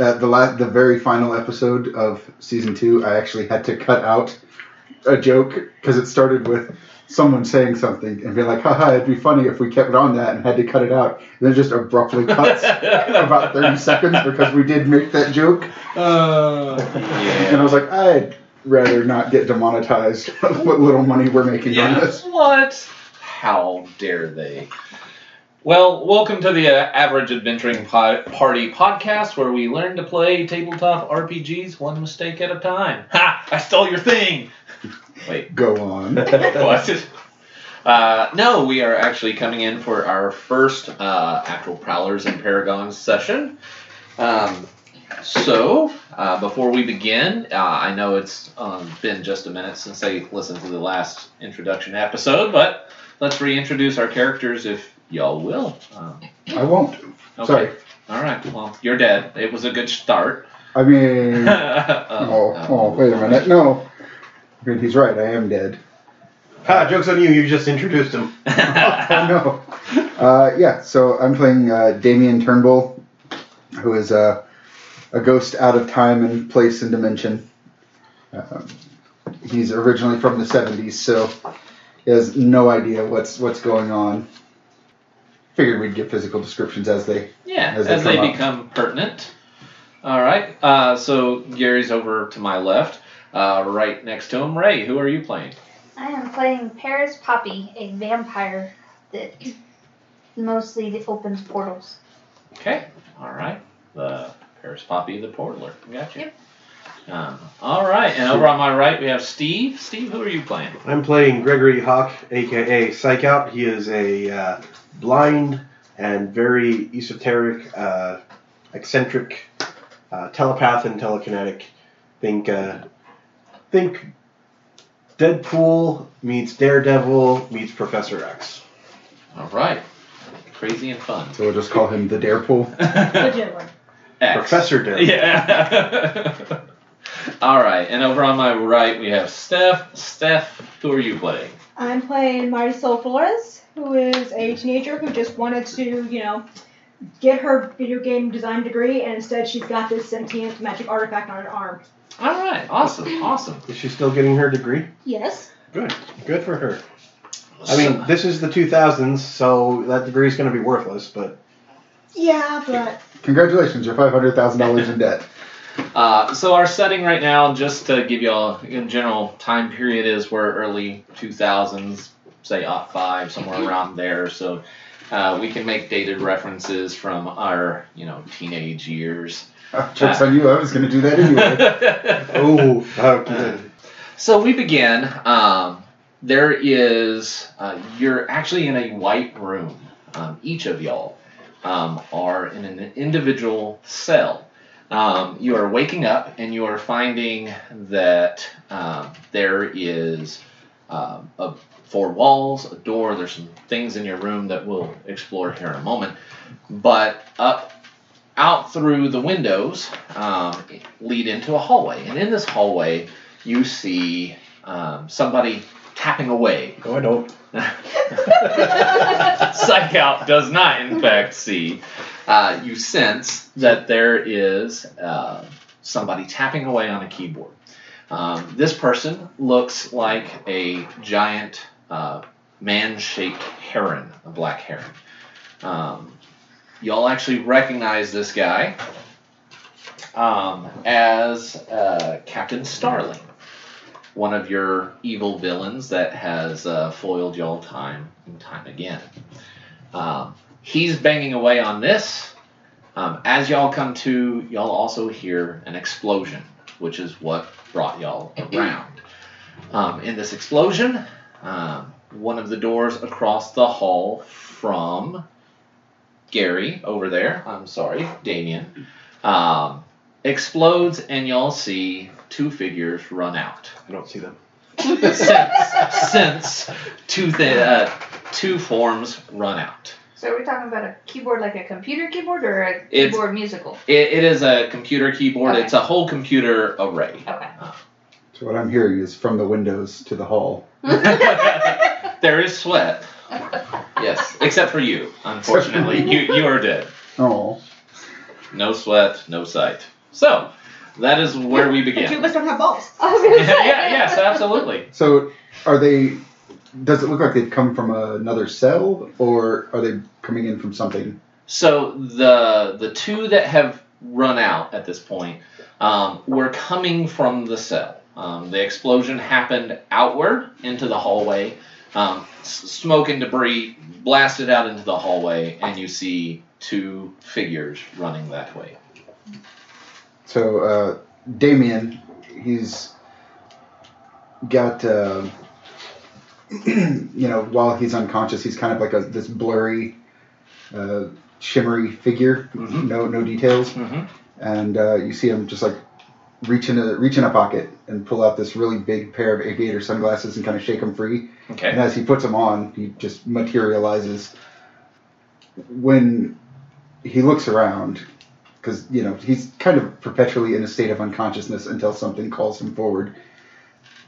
At the la- the very final episode of season two, I actually had to cut out a joke because it started with someone saying something and being like, haha, it'd be funny if we kept it on that and had to cut it out. And then just abruptly cuts about 30 seconds because we did make that joke. Uh, And I was like, I'd rather not get demonetized what little money we're making on this. What? How dare they? Well, welcome to the uh, Average Adventuring po- Party podcast, where we learn to play tabletop RPGs one mistake at a time. Ha! I stole your thing. Wait, Go on. what? Uh, no, we are actually coming in for our first uh, actual Prowlers and Paragons session. Um, so, uh, before we begin, uh, I know it's um, been just a minute since I listened to the last introduction episode, but let's reintroduce our characters if y'all will. Um, I won't. okay. Sorry. All right. Well, you're dead. It was a good start. I mean, oh, oh, oh, wait a minute. No. I mean, he's right. I am dead. Ha, joke's on you, you just introduced him. oh no. Uh, yeah, so I'm playing uh, Damien Turnbull, who is uh, a ghost out of time and place and dimension. Um, he's originally from the 70s, so he has no idea what's what's going on. Figured we'd get physical descriptions as they. Yeah, as as they they, up. become pertinent. All right. Uh, so Gary's over to my left. Uh, right next to him, Ray. Who are you playing? I am playing Paris Poppy, a vampire that mostly opens portals. Okay. All right. The Paris Poppy, the Portler. Gotcha. Yep. Um, all right. And over on my right, we have Steve. Steve, who are you playing? I'm playing Gregory Hawk, aka Psych Out. He is a uh, blind and very esoteric, uh, eccentric uh, telepath and telekinetic. Think, uh, think Deadpool meets Daredevil meets Professor X. All right. Crazy and fun. So we'll just call him the Darepool. Legitimate. X. Professor Daredevil. Yeah. all right. And over on my right, we have Steph. Steph, who are you playing? I'm playing Marisol Flores, who is a teenager who just wanted to, you know, get her video game design degree, and instead she's got this sentient magic artifact on her arm. All right. Awesome. Awesome. Is she still getting her degree? Yes. Good. Good for her. I mean, this is the 2000s, so that degree is going to be worthless, but Yeah, but Congratulations, you're $500,000 in debt. Uh, so our setting right now, just to give you all in general time period, is we're early 2000s, say op five, somewhere around there. So uh, we can make dated references from our you know teenage years. Joke's on you, I was going to do that anyway. oh, how good. So we begin. Um, there is uh, you're actually in a white room. Um, each of y'all um, are in an individual cell. Um, you are waking up and you are finding that um, there is um, a, four walls, a door. There's some things in your room that we'll explore here in a moment. But up out through the windows um, lead into a hallway, and in this hallway you see um, somebody tapping away. No, I don't. Psych out does not, in fact, see. Uh, you sense that there is uh, somebody tapping away on a keyboard. Um, this person looks like a giant uh, man-shaped heron, a black heron. Um, y'all actually recognize this guy um, as uh, Captain Starling, one of your evil villains that has uh, foiled y'all time and time again. Um, he's banging away on this. Um, as y'all come to, y'all also hear an explosion, which is what brought y'all around. Um, in this explosion, um, one of the doors across the hall from Gary over there, I'm sorry, Damien, um, explodes, and y'all see two figures run out. I don't see them. since, since two, th- uh, two forms run out. So are we talking about a keyboard like a computer keyboard or a It's- keyboard musical? It, it is a computer keyboard. Okay. It's a whole computer array. Okay. So what I'm hearing is from the windows to the hall. there is sweat. Yes, except for you. Unfortunately, you you are dead. Oh. no sweat, no sight. So that is where we The two of begin. us don't have balls. I was gonna yeah, yes, absolutely. So, are they? Does it look like they've come from another cell, or are they coming in from something? So the the two that have run out at this point um, were coming from the cell. Um, the explosion happened outward into the hallway. Um, s- smoke and debris blasted out into the hallway, and you see two figures running that way. So, uh, Damien, he's got, uh, you know, while he's unconscious, he's kind of like a this blurry, uh, shimmery figure, Mhm. no no details, Mm-hmm. and uh, you see him just like reach in a reach in a pocket and pull out this really big pair of aviator sunglasses and kind of shake them free. And as he puts them on, he just materializes. When he looks around, because you know he's kind of perpetually in a state of unconsciousness until something calls him forward.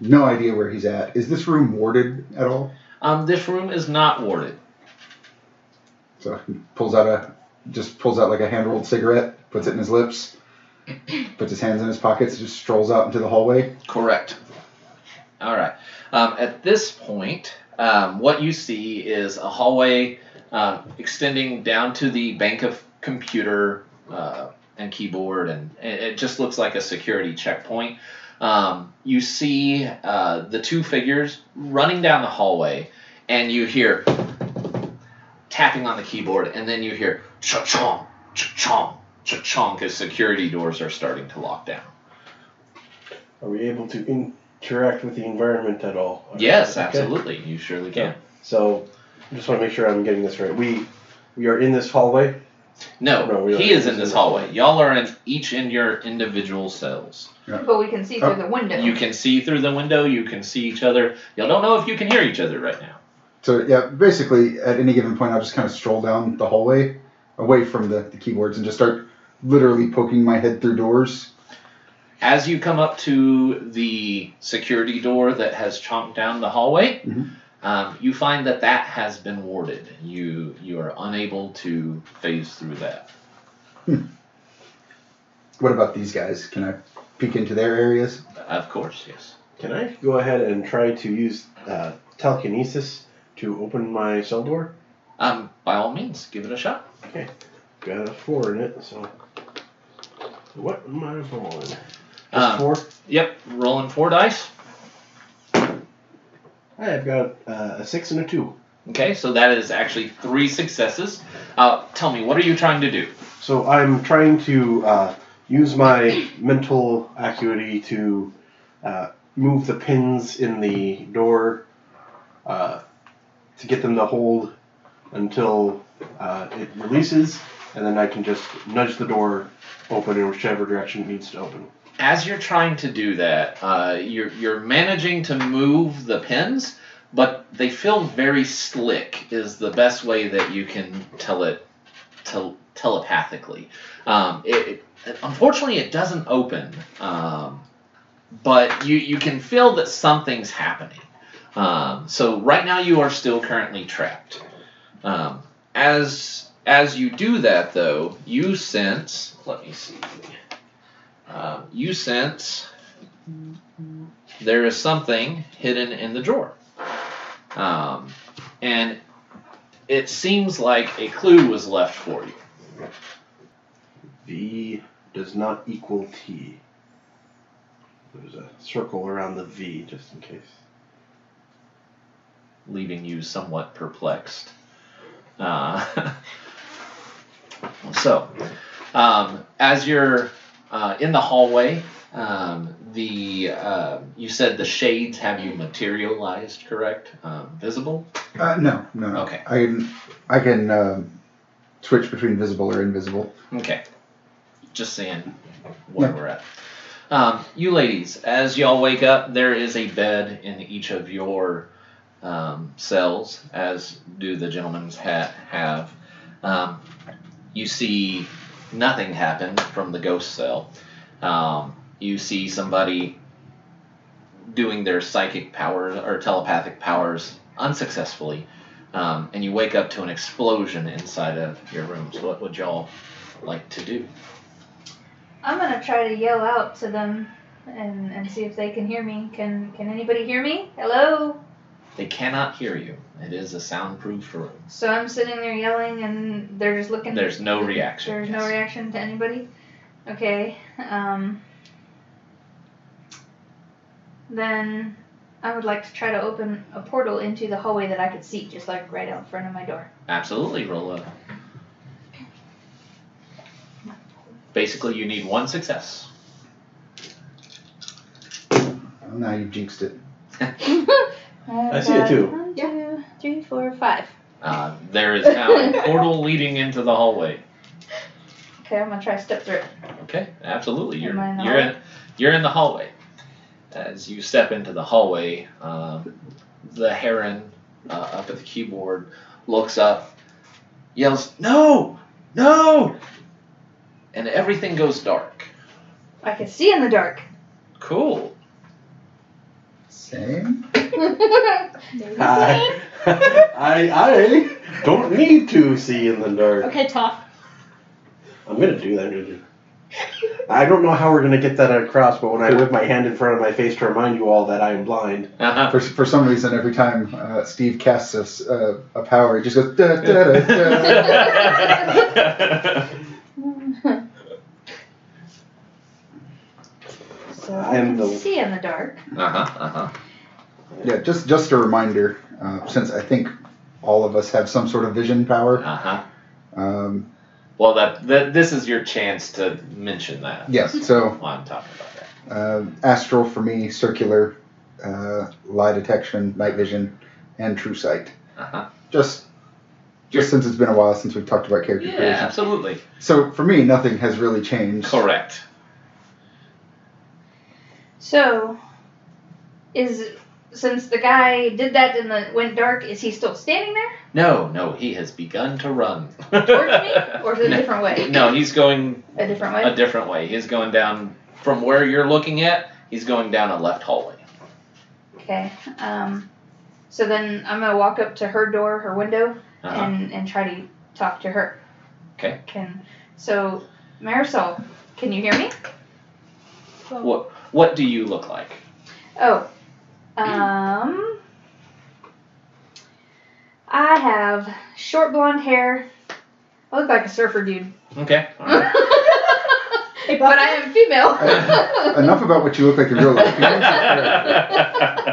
No idea where he's at. Is this room warded at all? Um, this room is not warded. So he pulls out a, just pulls out like a hand rolled cigarette, puts it in his lips, puts his hands in his pockets, just strolls out into the hallway. Correct. All right. Um, at this point, um, what you see is a hallway uh, extending down to the bank of computer uh, and keyboard, and it it just looks like a security checkpoint. Um, you see uh, the two figures running down the hallway, and you hear tapping on the keyboard, and then you hear cha-chong, cha-chong, cha-chong, as security doors are starting to lock down. Are we able to interact with the environment at all? Yes, Okay. absolutely. You surely can. So, I just want to make sure I'm getting this right. We we are in this hallway. No, No, he is in this hallway. Y'all are in each in your individual cells. But we can see through the window. You can see through the window. You can see each other. Y'all don't know if you can hear each other right now. So yeah, basically at any given point, I'll just kind of stroll down the hallway, away from the, the keyboards, and just start literally poking my head through doors. As you come up to the security door that has chomped down the hallway, Mhm. Um, you find that that has been warded. You you are unable to phase through that. What about these guys? Can I peek into their areas? Of course, yes. Can I go ahead and try to use uh, telekinesis to open my cell door? Um, by all means, give it a shot. Okay, got a four in it, so. What am I rolling? Um, four? Yep, rolling four dice. I have got uh, a six and a two. Okay, so that is actually three successes. Uh, tell me, what are you trying to do? So I'm trying to uh, use my mental acuity to uh, move the pins in the door uh, to get them to hold until uh, it releases, and then I can just nudge the door open in whichever direction it needs to open. As you're trying to do that, uh, you're you're managing to move the pins, but they feel very slick. Is the best way that you can tell it tel- telepathically. Um, it, it, unfortunately, it doesn't open, um, but you you can feel that something's happening. Um, so right now, you are still currently trapped. Um, as as you do that, though, you sense. Let me see. Um, you sense there is something hidden in the drawer, um, and it seems like a clue was left for you. V does not equal T. There's a circle around the V just in case. leaving you somewhat perplexed. Uh, so, um, as you're uh, in the hallway, um, the uh, you said the shades have you materialized, correct? Um, visible. Uh, no, no. Okay. I can, I can um switch between visible or invisible. Okay. Just saying where Yeah. we're at. Um, you ladies, as y'all wake up, there is a bed in each of your um, cells, as do the gentlemen's ha- have. Um, you see nothing happened from the ghost cell. Um, you see somebody doing their psychic powers or telepathic powers unsuccessfully. Um, and you wake up to an explosion inside of your room. So what would y'all like to do? I'm gonna try to yell out to them and, and see if they can hear me. Can can anybody hear me? Hello? They cannot hear you. It is a soundproof room. So I'm sitting there yelling and they're just looking There's no reaction. There's no reaction to anybody? Okay. Um then I would like to try to open a portal into the hallway that I could see, just like right out in front of my door. Absolutely, roll a. Basically, you need one success. Well, now you've jinxed it. I see it too. One, two, three, four, five. Uh, there is now a portal leading into the hallway. Okay, I'm gonna try to step through it. Okay, absolutely. You're Am I in the you're in you're in the hallway. As you step into the hallway, um, the heron uh, up at the keyboard looks up, yells, "No, no!" and everything goes dark. I can see in the dark. Cool. Same. I, I, I don't need to see in the dark. Okay, tough. I'm gonna do that. I don't know how we're gonna get that across, but when I whip my hand in front of my face to remind you all that I am blind, Uh-huh. For, for some reason, every time uh, Steve casts a, s- uh, a power, he just goes da da da da. So I I am can the- see in the dark. Uh-huh, uh-huh. yeah, just just a reminder, uh, since I think all of us have some sort of vision power. Uh-huh. Um, Well, that, that this is your chance to mention that. Yes. so While I'm talking about that. uh, astral for me, circular, uh, lie detection, night vision, and true sight. Uh-huh. Just just since it's been a while since we've talked about character Yeah, creation. absolutely. So for me, nothing has really changed. Correct. So, is since the guy did that and the went dark, is he still standing there No, no, he has begun to run. towards me, or is it a No. different way? No, he's going a different way. a different way. He's going down from where you're looking at. He's going down a left hallway. Okay. Um, so then I'm gonna walk up to her door, her window, Uh-huh. and and try to talk to her. Okay. Can so Marisol, can you hear me? What What do you look like? Oh, um, I have short blonde hair. I look like a surfer dude, Okay. all right. Hey, but I am female. Enough about what you look like in real life.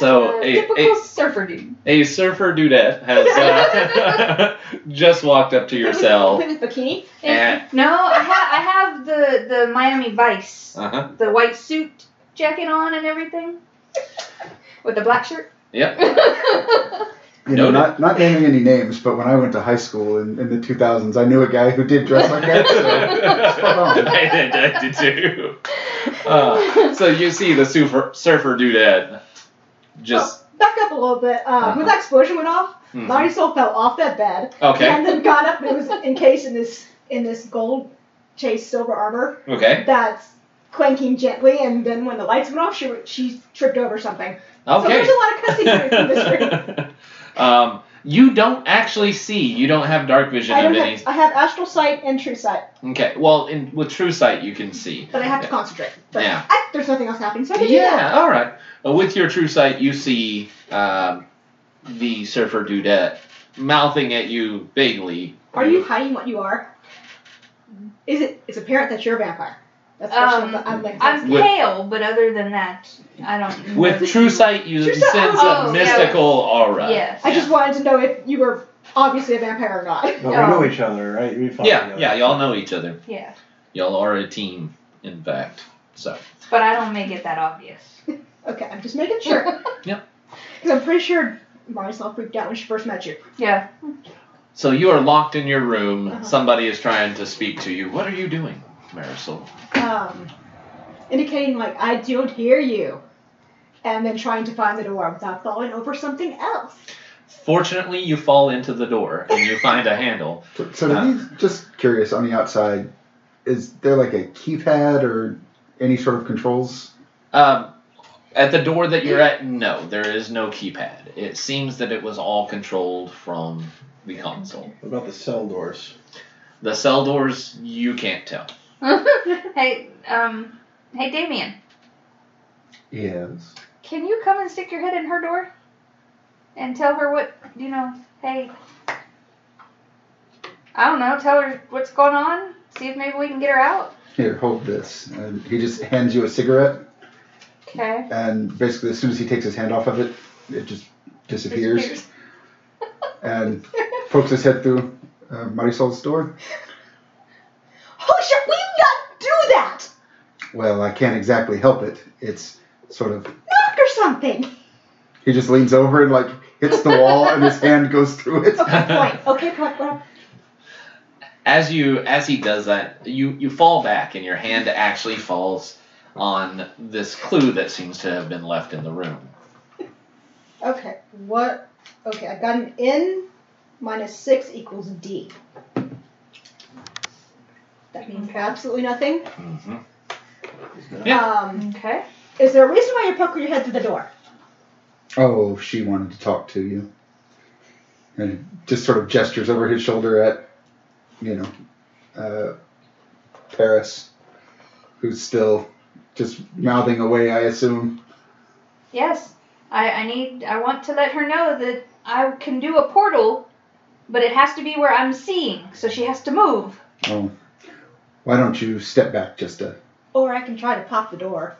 Here's your character. so a, typical a, surfer dude. a surfer dudette has uh, just walked up to your cell. With his bikini. And, no, I have I have the the Miami Vice, uh-huh. the white suit jacket on and everything, with the black shirt. Yep. You know, Noted. not not naming any names, but when I went to high school in, in the 2000s, I knew a guy who did dress like that. So. I did, I did too. Uh, so you see the surfer, surfer dudette just. Back up a little bit. Um, When that explosion went off, Mhm. Marisol fell off that bed Okay. and then got up and it was encased in this in this gold chased silver armor Okay. that's clanking gently. And then when the lights went off, she she tripped over something. Okay. So there's a lot of cussing from this room. um, you don't actually see. You don't have dark vision I of don't any. have, I have astral sight and true sight, Okay. Well, in with true sight, you can see. but I have to concentrate. But Yeah. I, there's nothing else happening, so I can do that. Yeah. All right. Uh, with your true sight, you see um, the surfer dudette mouthing at you vaguely. Are you hiding what you are? Is it? It's apparent that you're a vampire. That's the question Um, I'm With- pale, but other than that, I don't. know With that true you- sight, you True sight- sense oh, a yeah. mystical aura. Yes. I just wanted to know if you were obviously a vampire or not. but we know each other, right? We fought Yeah, together. yeah, y'all know each other. Yeah, Y'all are a team, in fact. So, but I don't make it that obvious. Okay, I'm just making sure. Yep. Because I'm pretty sure Marisol freaked out when she first met you. Yeah. so you are locked in your room. Uh-huh. Somebody is trying to speak to you. What are you doing, Marisol? Um, indicating like I don't hear you, and then trying to find the door without falling over something else. Fortunately, you fall into the door and you find a handle. So, so are you just curious on the outside? Is there like a keypad or any sort of controls? Um, at the door that you're at, no, there is no keypad. It seems that it was all controlled from the console. What about the cell doors? The cell doors, you can't tell. hey, um, hey, Damien, Yes. can you come and stick your head in her door and tell her what you know? Hey, I don't know. Tell her what's going on. See if maybe we can get her out. Here, hold this. And he just hands you a cigarette, Okay. and basically, as soon as he takes his hand off of it, it just disappears, Disappears. and pokes his head through uh, Marisol's door. Oh shit, we not do that! Well, I can't exactly help it. It's sort of. Knock or something! He just leans over and like hits the wall, and his hand goes through it. Okay, point. Okay, point. What? As you as he does that, you you fall back and your hand actually falls on this clue that seems to have been left in the room. Okay, what? Okay, I got an N minus 6 equals D. That means absolutely nothing. Mm-hmm. Yeah. Um, Okay. is there a reason why you're poking your head through the door? Oh, she wanted to talk to you. And just sort of gestures over his shoulder at, you know, uh, Paris, who's still just mouthing away, I assume. Yes. I, I need. I want to let her know that I can do a portal, but it has to be where I'm seeing. So she has to move. Oh, why don't you step back just a. Or I can try to pop the door.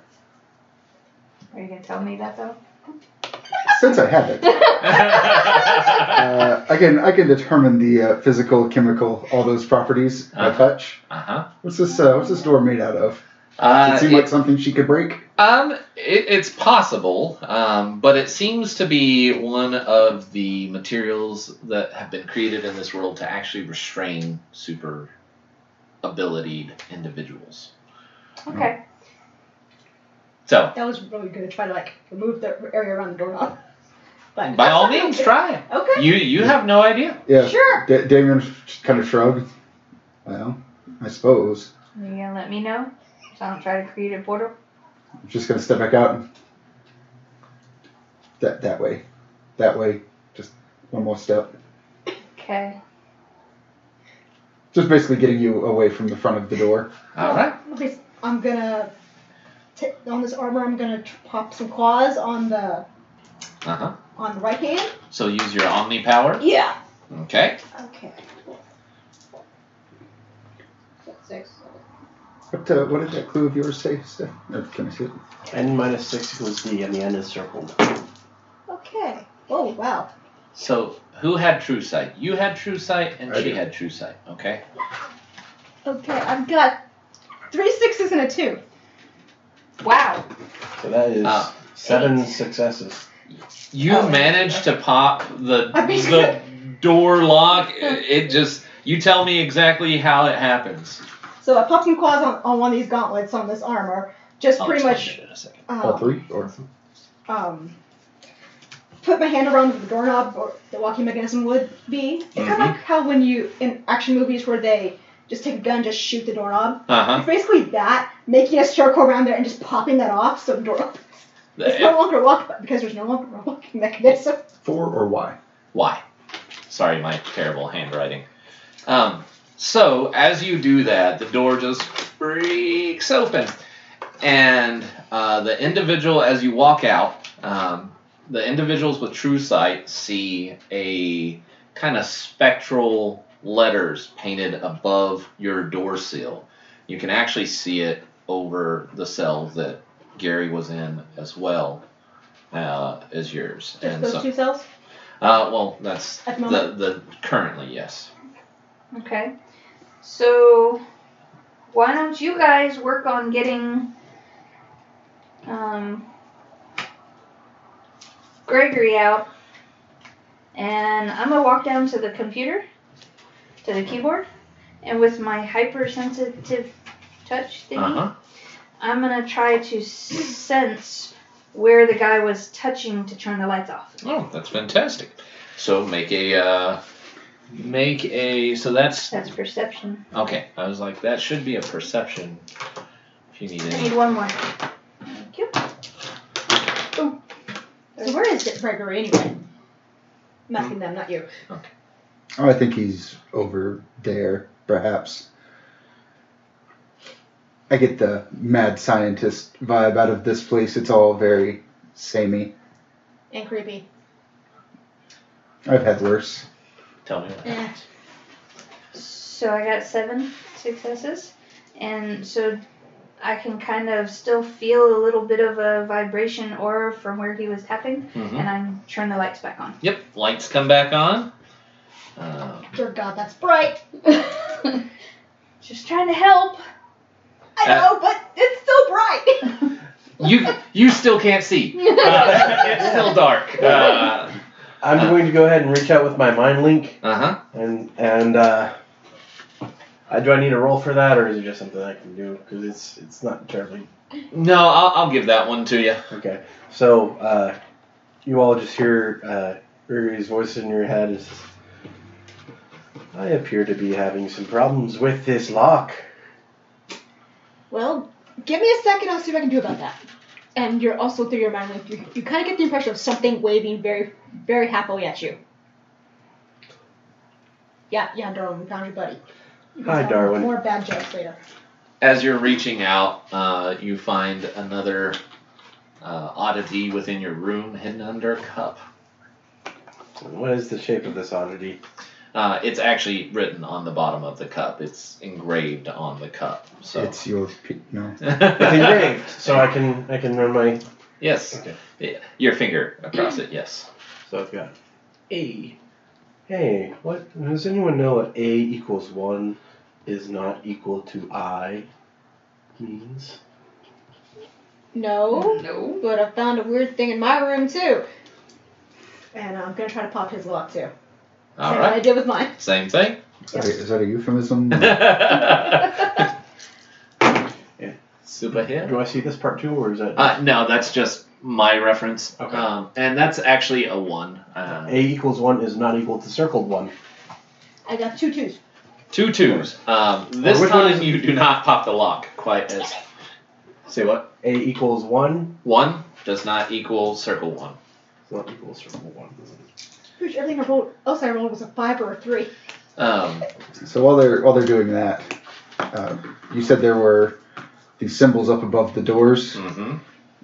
Are you gonna tell me that though? Since I have it, uh, I can I can determine the uh, physical, chemical, all those properties by Uh-huh. touch. uh-huh. What's this? Uh, what's this door made out of? Does Uh, it seem like something she could break? Um, it, it's possible, um, but it seems to be one of the materials that have been created in this world to actually restrain super abilitied individuals. Okay. So, That was really good to try to like remove the area around the doorknob. But by all means, okay. try. Okay. You you have no idea. Yeah. Sure. Da- Damien kind of shrugged. Well, I suppose. Are you gonna let me know? So I don't try to create a portal. I'm just gonna step back out. and- That that way, that way. Just one more step. Okay. Just basically getting you away from the front of the door. All right. Okay, so I'm gonna t- on this armor. I'm gonna tr- pop some claws on the Uh huh. on the right hand. So use your omni power. Yeah. Okay. Okay. Six. What uh, what did that clue of yours say, Steph? Or can I see it? N minus 6 equals D, and the N is circled. Okay. Oh wow. So who had true sight? You had true sight, and I she do. had true sight. Okay. Okay, I've got three sixes and a two. Wow. So that is Ah. seven successes. You Oh. managed to pop the I basically- the door lock. It it just you tell me exactly how it happens. So I popped some claws on, on one of these gauntlets on this armor. Just I'll pretty explain much it in a second. All um, three or um, put my hand around the doorknob or the walking mechanism would be. It's kind of like how when you in action movies where they just take a gun, just shoot the doorknob. Uh huh. It's basically that, making a circle around there and just popping that off so the door opens. It's no longer locked because there's no longer a locking mechanism. For or why? Why? Sorry, my terrible handwriting. Um, so as you do that, the door just breaks open, and uh, the individual, as you walk out, um, the individuals with true sight see a kind of spectral letters painted above your door sill. You can actually see it over the cell that Gary was in as well uh, as yours. Just and those so, two cells. uh, well, that's At the the, the currently yes. Okay. So why don't you guys work on getting um, Gregory out, and I'm gonna walk down to the computer, to the keyboard, and with my hypersensitive touch thingy, Uh huh. I'm gonna try to sense where the guy was touching to turn the lights off. Oh, that's fantastic. So make a uh, make a so that's That's perception. okay. I was like that should be a perception. If you need I any. need one more. Thank you. Boom. So where is it, Gregory, anyway? I'm asking them, not you. Oh, I think he's over there. perhaps. I get the mad scientist vibe out of this place. It's all very samey. And creepy. I've had worse. Tell me. What Eh. So I got seven successes, and so I can kind of still feel a little bit of a vibration aura from where he was tapping, Mhm. and I'm turning the lights back on. Yep, lights come back on. Uh, Dear God, that's bright. Just trying to help. I Uh, know, but it's still bright. you you still can't see. Uh, it's still dark. Uh I'm going to go ahead and reach out with my mind link Uh huh. and and uh, uh, do I need a roll for that or is it just something I can do? Because it's it's not terribly No, I'll, I'll give that one to you. okay. So uh, you all just hear uh, Riri's voice in your head is. I appear to be having some problems with this lock. well, give me a second. I'll see what I can do about that. And you're also through your mind link. You, you kind of get the impression of something waving very, very happily at you. Yeah, yeah, Darwin, we found your buddy. You can Hi, tell Darwin. More bad jokes later. As you're reaching out, uh, you find another uh, oddity within your room hidden under a cup. What is the shape of this oddity? Uh, it's actually written on the bottom of the cup. It's engraved on the cup. So It's your pe- no. It's engraved, so I can I can run my. yes, Okay. Yeah, your finger across it. Yes. So I've got A. Hey, what does anyone know what A equals one is not equal to I means? No, No. but I found a weird thing in my room too. And I'm gonna try to pop his lock too. All Same I right. did with mine. Same thing. Is that a- is that a euphemism? Yeah. Super hit. Do I see this part too, or is that Uh, no, that's just my reference. Okay. Um, and that's actually a one. Uh, A equals one is not equal to circled one? I got two twos. two twos. Um, this which time you do not pop the lock quite as. Say what? A equals one One does not equal circle one. is not equal circle one. Pretty sure everything I rolled, else I rolled was a five or a three. Um, So while they're while they're doing that, uh, you said there were these symbols up above the doors. hmm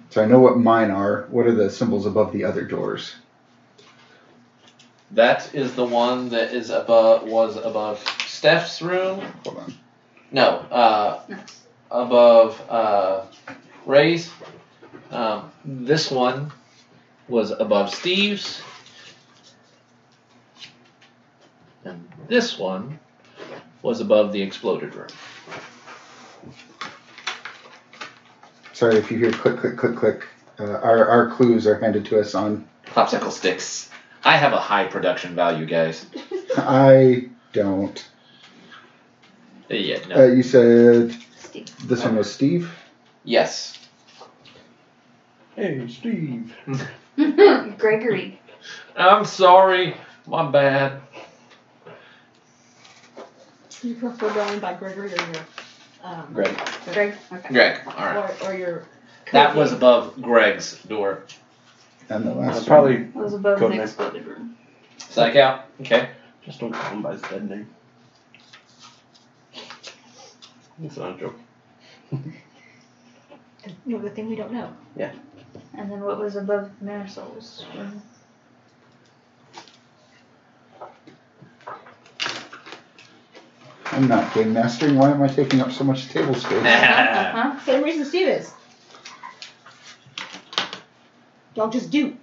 So I know what mine are. What are the symbols above the other doors? That is the one that is above was above Steph's room. Hold on. No, uh, above uh, Ray's. Um, this one was above Steve's. This one was above the exploded room. Sorry if you hear click click click click. Uh, our our clues are handed to us on. Popsicle sticks. I have a high production value, guys. I don't. Uh, yeah, no. Uh, you said Steve. this one was Steve. yes. Hey, Steve. Gregory. I'm sorry. My bad. You prefer going by Gregory or your um, Greg. Greg. Okay. Greg. All right. or, or your That was above Greg's door. And the Uh, last one. probably That was above Code the name. exploded room. Psych out. Okay. just don't call him by his dead name. It's not a joke. you know, the thing we don't know. Yeah. And then what was above Marisol's room? I'm not game mastering. Why am I taking up so much table space? Uh-huh. Same reason Steve is. Y'all just do.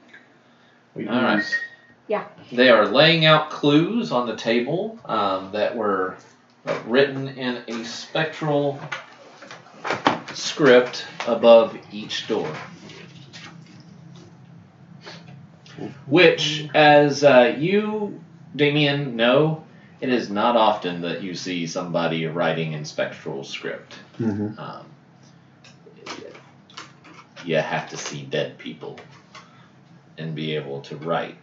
We All right. use- They are laying out clues on the table um, that were written in a spectral script above each door. Which, as uh, you, Damien, know, it is not often that you see somebody writing in spectral script. hmm Um, you have to see dead people and be able to write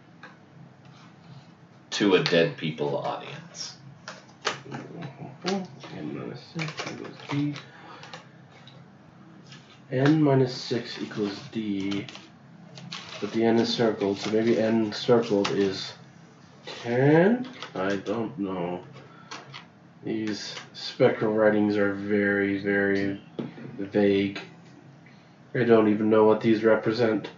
to a dead people audience. N minus six equals D. N minus six equals D. But the N is circled, so maybe N circled is ten? I don't know. These spectral writings are very, very vague. I don't even know what these represent.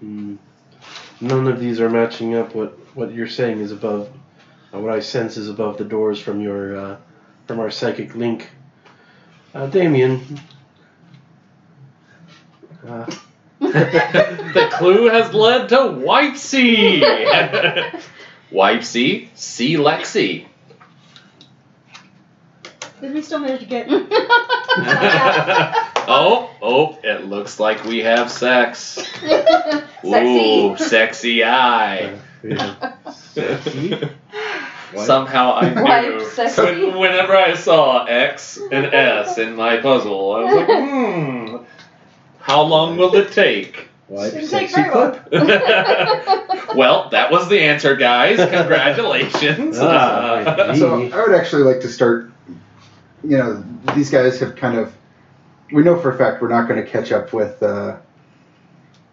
Hmm. None of these are matching up. What what you're saying is above. Uh, what I sense is above the doors from your uh, from our psychic link. Uh, Damien. Uh, the clue has led to Wipe C. Wipe C, C Lexi. Did we still manage to get? oh, oh, it looks like we have sex. Sexy. Ooh, sexy eye. Sexy? Somehow I knew. sexy. When- Whenever I saw X and S in my puzzle, I was like, hmm, how long will it take? Wipe take sexy clip. well, that was the answer, guys. Congratulations. Ah, Uh, So I would actually like to start. You know, these guys have kind of. We know for a fact we're not going to catch up with uh,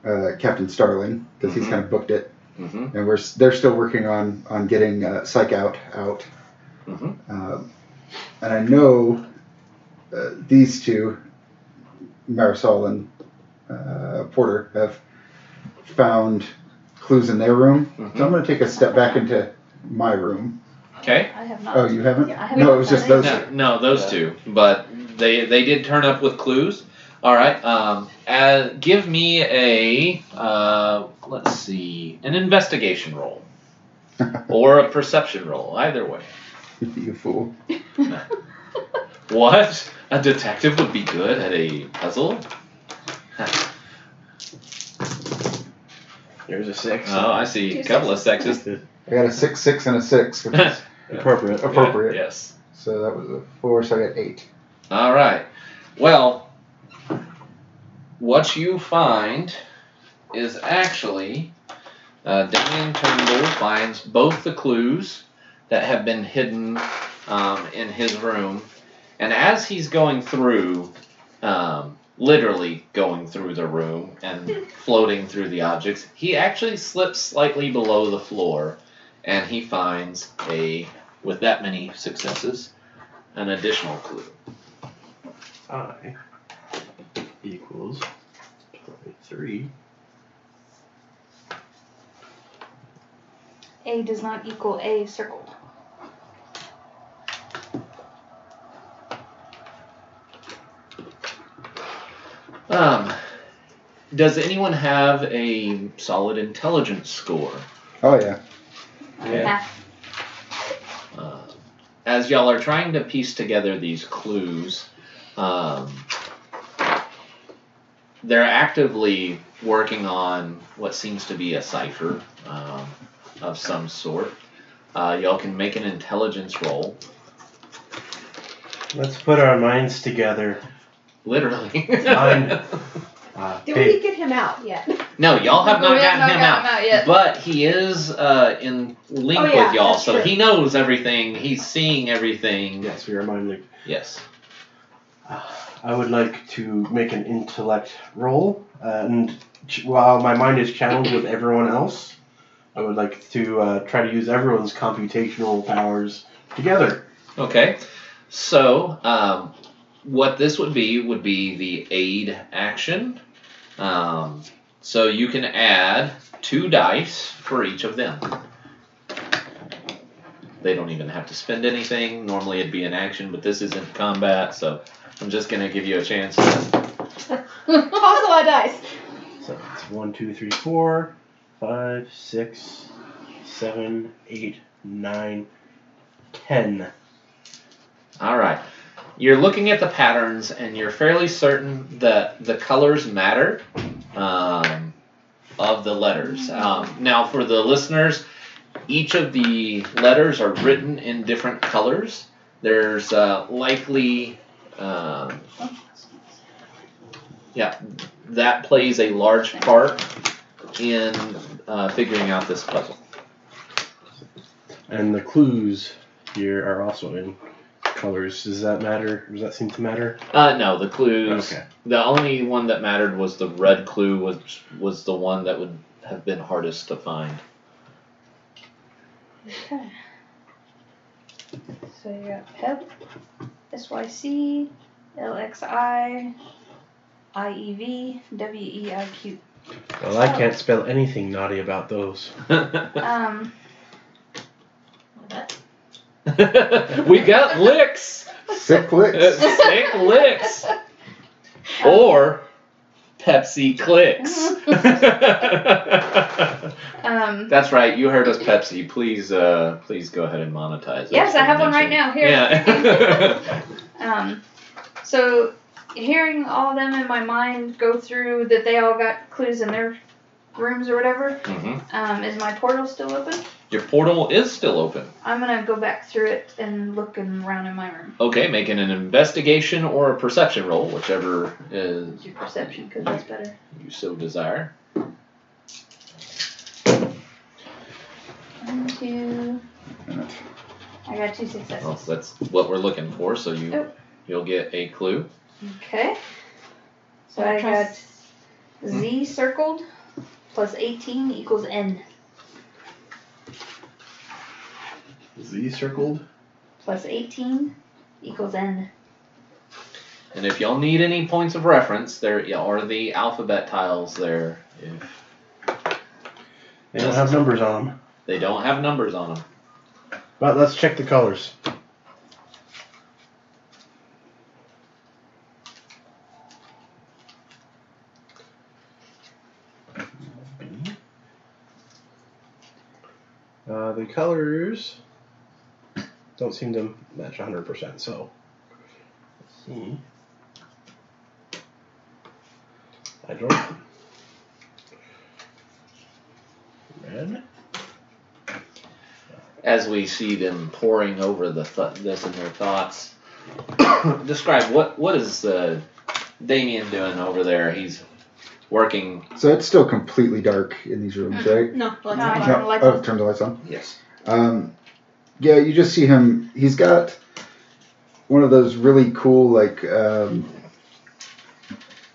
uh, Captain Starling because he's Mhm. kind of booked it, mhm, and we're they're still working on on getting uh, Psych out out. mhm. Um, and I know uh, these two, Marisol and uh, Porter, have found clues in their room. Mhm. So I'm going to take a step back into my room. Okay. I have not. Oh, you haven't? I haven't no, it was just those. any. No, no, those two, but they they did turn up with clues. All right. Um, uh, give me a uh, let's see, an investigation roll or a perception roll, either way. you fool. What? A detective would be good at a puzzle? There's a six. Oh, I see. A Two couple of sexes. I got a six, six, and a six, which is Appropriate. appropriate. Yes. So that was a four, so I got eight. All right. Well, what you find is actually uh, Damien Turnbull finds both the clues that have been hidden um, in his room, and as he's going through, um, literally going through the room and floating through the objects, he actually slips slightly below the floor, and he finds a, with that many successes, an additional clue. I equals 23. A does not equal A circled. Um, does anyone have a solid intelligence score? Oh yeah. Yeah. Uh, as y'all are trying to piece together these clues, um, they're actively working on what seems to be a cipher um, of some sort. Uh, y'all can make an intelligence roll. Let's put our minds together. Literally. Fine. Uh, Did hey, we get him out yet? no, y'all have not We have gotten him not out. gotten yet. But he is uh, in link Oh, yeah, with y'all, that's so true. he knows everything. He's seeing everything. yes, we are mind linked. Yes. I would like to make an intellect roll, and ch- while my mind is channeled with everyone else, I would like to uh, try to use everyone's computational powers together. Okay. So, um, what this would be would be the aid action. Um, so you can add two dice for each of them. They don't even have to spend anything. Normally it'd be an action, but this isn't combat, so I'm just gonna give you a chance. To, Toss a lot of dice. So it's one, two, three, four, five, six, seven, eight, nine, ten. all right. You're looking at the patterns, and you're fairly certain that the colors matter um, of the letters. Um, now, for the listeners, each of the letters are written in different colors. There's uh, likely, um, yeah, that plays a large part in uh, figuring out this puzzle. And the clues here are also in colors. Does that matter? Does that seem to matter? Uh, no, the clues. Okay. The only one that mattered was the red clue, which was the one that would have been hardest to find. Okay. So you got PEP, SYC, LXI, IEV, WEIQ. Well, I can't spell anything naughty about those. Um, we got licks. Sick licks. Sick licks. Or Pepsi clicks. um, That's right. You heard us, Pepsi. Please, uh, please go ahead and monetize. us yes, I have one right now. Here. Yeah. Um, so hearing all of them in my mind go through that they all got clues in their rooms or whatever. hmm Um, is my portal still open? Your portal is still open. I'm gonna go back through it and look around in my room. Okay, making an investigation or a perception roll, whichever is Your perception because that's better. you so desire. One, two. I got two successes. Well, that's what we're looking for. So you Oh. you'll get a clue. Okay. So I I got trust- Z circled plus 18 equals N Z circled. plus 18 equals N. And if y'all need any points of reference, there are the alphabet tiles there. If They don't have numbers on them. they don't have numbers on them. But let's check the colors. Uh, the colors don't seem to match 100%, so let's see. I. Red. As we see them poring over the th- this in their thoughts, describe what what is uh, Damien doing over there? He's working. So it's still completely dark in these rooms, right? No, let's No, I not. turn the lights oh, on. turn the lights on. Yes. Um, yeah, you just see him. He's got one of those really cool, like um,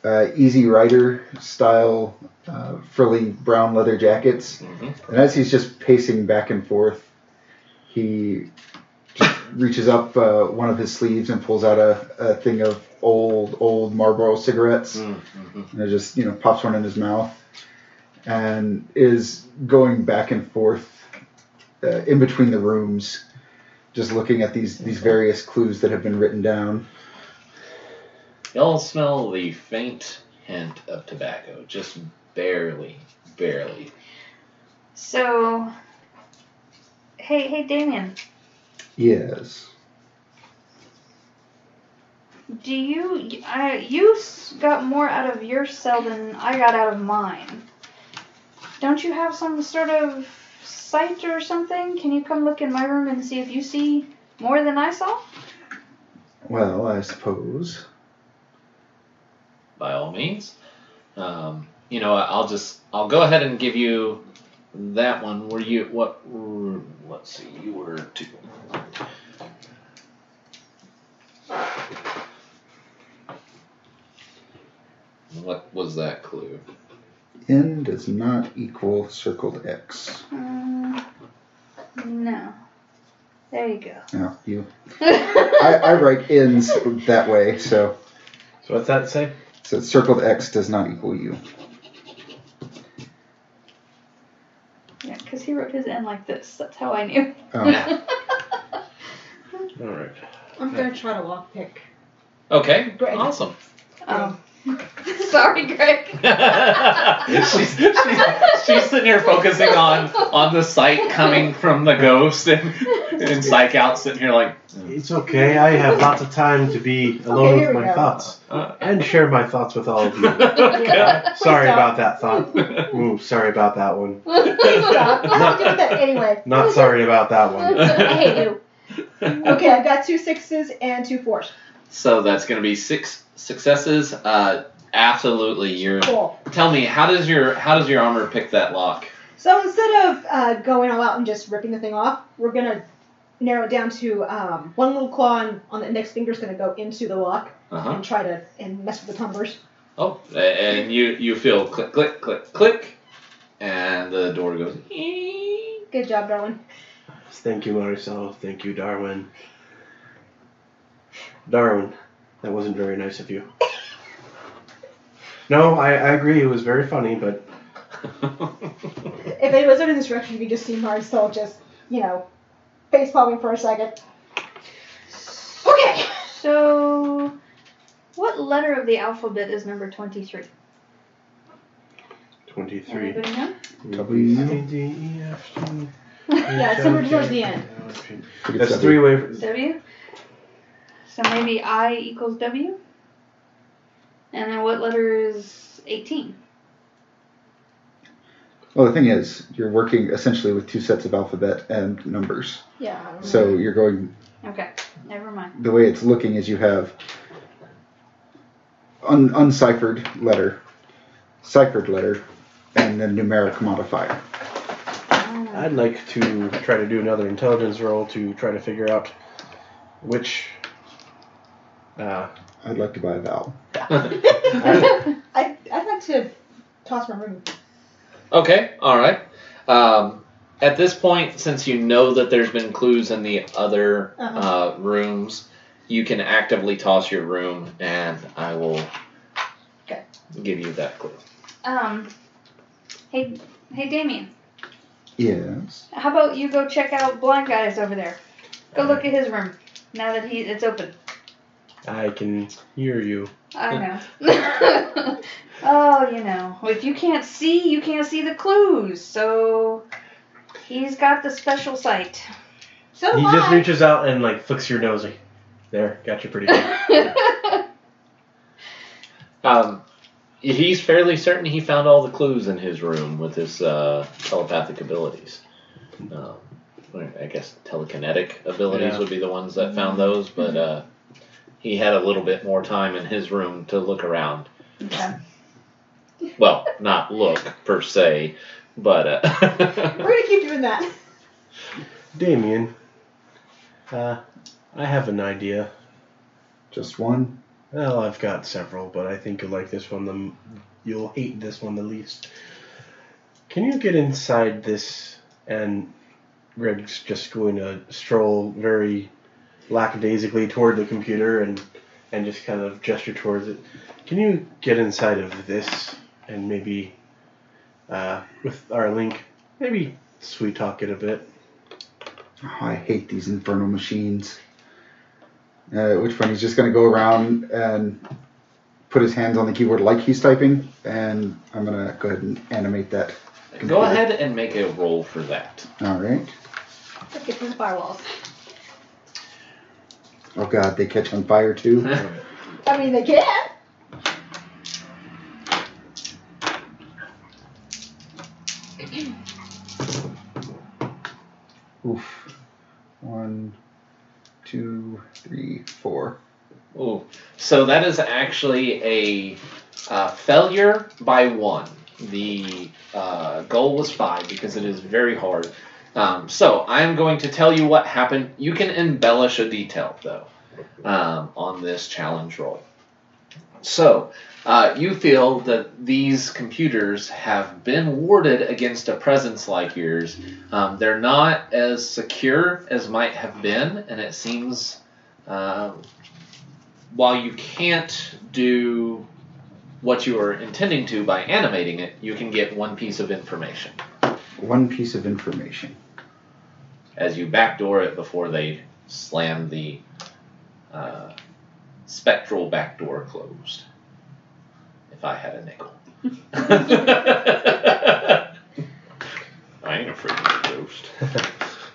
uh, Easy Rider style uh, frilly brown leather jackets. hmm And as he's just pacing back and forth, he just reaches up uh, one of his sleeves and pulls out a, a thing of old, old Marlboro cigarettes Mm-hmm. and it just you know pops one in his mouth and is going back and forth uh, in between the rooms just looking at these these various clues that have been written down Y'all smell the faint hint of tobacco, just barely, barely. So, hey, hey, Damien, yes do you, I, you got more out of your cell than I got out of mine. Don't you have some sort of sight or something? Can you come look in my room and see if you see more than I saw? well i suppose by all means. Um, you know, I'll just I'll go ahead and give you that one. Were you what? were- Let's see, you were two. What was that clue? n does not equal circled x Um, no. There you go. now you I, I write n's that way so So what's that say? so circled x does not equal u because he wrote his N like this. That's how I knew. oh, All right. I'm gonna try to lockpick. Okay, Great. awesome. Um, sorry, Greg. she's, she's, she's sitting here focusing on on the sight coming from the ghost, and, and Psych out sitting here like, It's okay. I have lots of time to be alone Okay, here with we my go. thoughts uh, and share my thoughts with all of you. Yeah. sorry about that thought. Ooh, sorry about that one. Please stop. You have to do that anyway. Not sorry about that one. I hate you. Okay, I've got two sixes and two fours. So that's going to be six successes. Uh, absolutely, you're. Cool. Tell me, how does your how does your armor pick that lock? So instead of uh, going all out and just ripping the thing off, we're gonna narrow it down to um, one little claw on, on the index finger is gonna go into the lock Uh huh. and try to and mess with the tumblers. Oh, and you you feel click click click click. and the door goes. Good job, Darwin. Thank you, Marisol. Thank you, Darwin. Darwin, that wasn't very nice of you. No, I, I agree. It was very funny, but If it wasn't in this direction, you could just see Marisol just, you know, face palming for a second. Okay. So, what letter of the alphabet is number 23? 23. Anybody know? W. A, D, E, F, G, Yeah, it's somewhere towards the end. That's three ways. W? So maybe I equals W? And then what letter is 18? Well, the thing is, you're working essentially with two sets of alphabet and numbers. Yeah. I don't know. So you're going Okay, never mind. the way it's looking is you have un- unciphered letter, ciphered letter, and then numeric modifier. I'd like to try to do another intelligence roll to try to figure out which. Uh, I'd like to buy a vowel. I, I'd like to toss my room. Okay, all right. Um, at this point, since you know that there's been clues in the other Uh-huh. uh, rooms, you can actively toss your room, and I will Okay. give you that clue. Um, hey, hey, Damien. Yes. How about you go check out Blind Guys over there? Go look at his room now that he it's open. I can hear you. I know. oh, you know, if you can't see, you can't see the clues. So he's got the special sight. So He am just I. reaches out and like flicks your nose. Like, there, got you pretty good. Um, he's fairly certain he found all the clues in his room with his uh, telepathic abilities. Um, I guess telekinetic abilities Yeah. would be the ones that found those, but uh, he had a little bit more time in his room to look around. okay. Well, not look per se, but uh, We're gonna keep doing that. Damien, uh, I have an idea. Just one. Well, I've got several, but I think you'll like this one. The you'll hate this one the least. Can you get inside this? And Greg's just going to stroll very lackadaisically toward the computer and and just kind of gesture towards it. Can you get inside of this and maybe uh, with our link, maybe sweet talk it a bit? Oh, I hate these infernal machines. Uh, at which point he's just going to go around and put his hands on the keyboard like he's typing, and I'm going to go ahead and animate that. go ahead and make a roll for that. All right. Let's get these firewalls. Oh God, they catch on fire too. I mean, they can. Oof. One, two, three, four. Ooh. So that is actually a uh, failure by one. The uh, goal was five because it is very hard. Um, so I'm going to tell you what happened. You can embellish a detail though um, on this challenge roll. So uh, you feel that these computers have been warded against a presence like yours. Um, they're not as secure as might have been, and it seems. Um, while you can't do what you are intending to by animating it, you can get one piece of information One piece of information. As you backdoor it before they slam the uh, spectral backdoor closed. If I had a nickel. I ain't afraid of a ghost.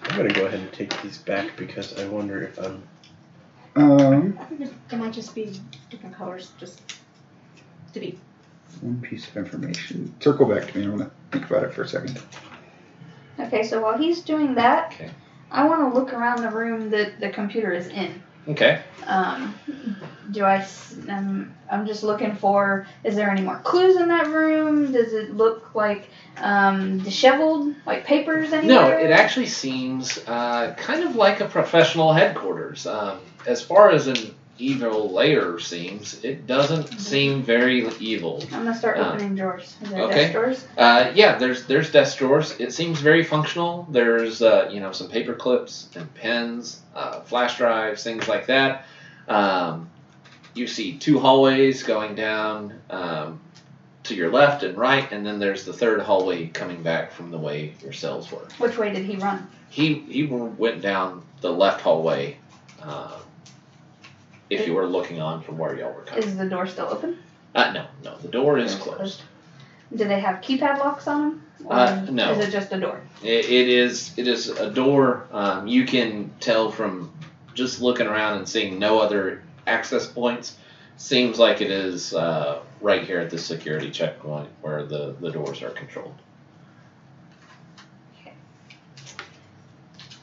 I'm gonna go ahead and take these back because I wonder if I'm Um, I think it might just be different colors, just to be. one piece of information. Circle back to me. I want to think about it for a second. Okay, so while he's doing that, Okay. I want to look around the room that the computer is in. Okay. Um, do I? Um, I'm just looking for. Is there any more clues in that room? Does it look like um, disheveled, like papers No, it actually seems uh, kind of like a professional headquarters. Um, as far as an evil lair seems, it doesn't seem very evil. I'm gonna start Uh, opening drawers. Is there okay. desk drawers? Uh, yeah, there's there's desk drawers. It seems very functional. There's uh, you know some paper clips and pens, uh, flash drives, things like that. Um, you see two hallways going down um, to your left and right, and then there's the third hallway coming back from the way your cells were. Which way did he run? He he went down the left hallway. Uh, if you were looking on from where y'all were coming. Is the door still open? Uh, no, no, the door is It's closed. Do they have keypad locks on them? Or Uh, no. Is it just a door? It, it is it is a door. Um, you can tell from just looking around and seeing no other access points. Seems like it is uh, right here at the security checkpoint where the, the doors are controlled. Okay.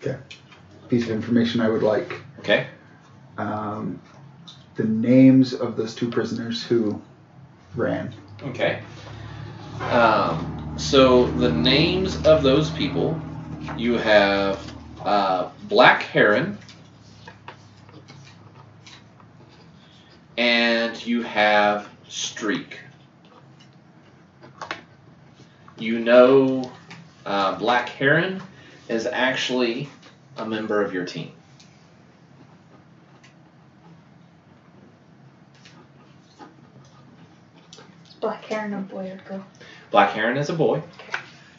Okay. Piece of information I would like. Okay. Um, the names of those two prisoners who ran. Okay. Um, so the names of those people, you have uh, Black Heron, and you have Streak. You know, uh, Black Heron is actually a member of your team. Black Heron no boy or girl? Black Heron is a boy.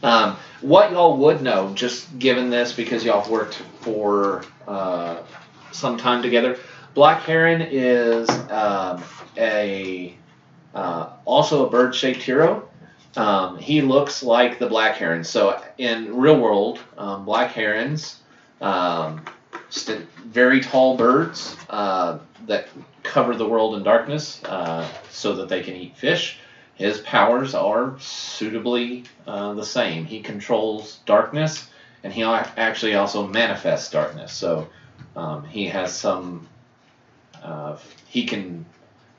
Um, what y'all would know, just given this because y'all worked for uh, some time together, Black Heron is um, a uh, also a bird-shaped hero. Um, he looks like the black heron. So in real world, um, black herons, um, st- very tall birds uh, that cover the world in darkness, uh, so that they can eat fish. His powers are suitably uh, the same. He controls darkness, and he actually also manifests darkness. So um, he has some. Uh, he can